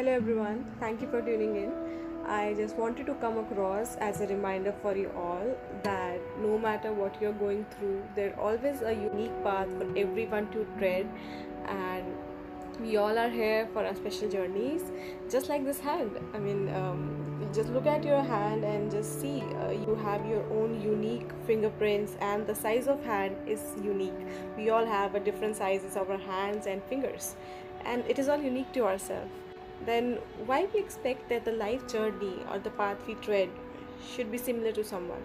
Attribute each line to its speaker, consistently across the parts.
Speaker 1: Hello everyone, thank you for tuning in. I just wanted to come across as a reminder for you all that no matter what you're going through, there's always a unique path for everyone to tread, and we all are here for our special journeys, just like this hand. I mean, um, just look at your hand and just see uh, you have your own unique fingerprints, and the size of hand is unique. We all have a different sizes of our hands and fingers, and it is all unique to ourselves then why we expect that the life journey or the path we tread should be similar to someone?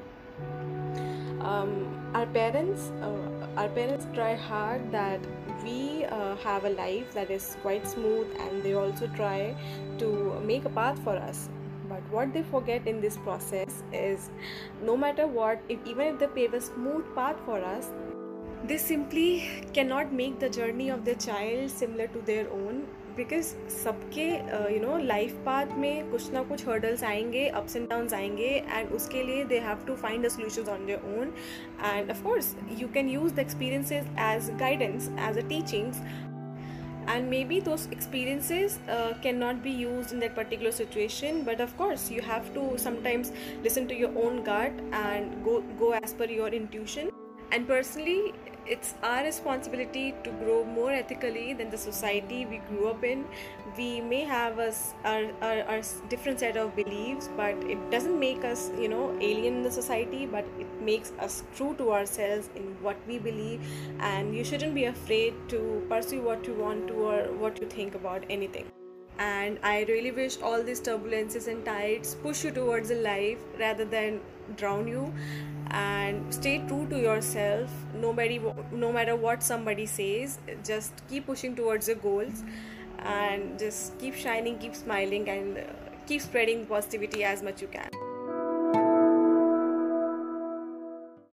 Speaker 1: Um, our parents uh, our parents try hard that we uh, have a life that is quite smooth and they also try to make a path for us. But what they forget in this process is no matter what if even if they pave a smooth path for us they simply cannot make the journey of their child similar to their own because सबके you know life path में कुछ ना कुछ hurdles आएँगे ups and downs आएँगे and उसके लिए they have to find the solutions on your own and of course you can use the experiences as guidance as a teachings and maybe those experiences can not be use in that particular situation but of course you have to sometimes listen to your own gut and go go as per your intuition and personally it's our responsibility to grow more ethically than the society we grew up in. We may have us our, our, our, different set of beliefs but it doesn't make us you know alien in the society but it makes us true to ourselves in what we believe. And you shouldn't be afraid to pursue what you want to or what you think about anything and i really wish all these turbulences and tides push you towards a life rather than drown you. And stay true to yourself. Nobody no matter what somebody says just keep pushing towards your goals. And just keep shining keep smiling and uh, keep spreading positivity as much you can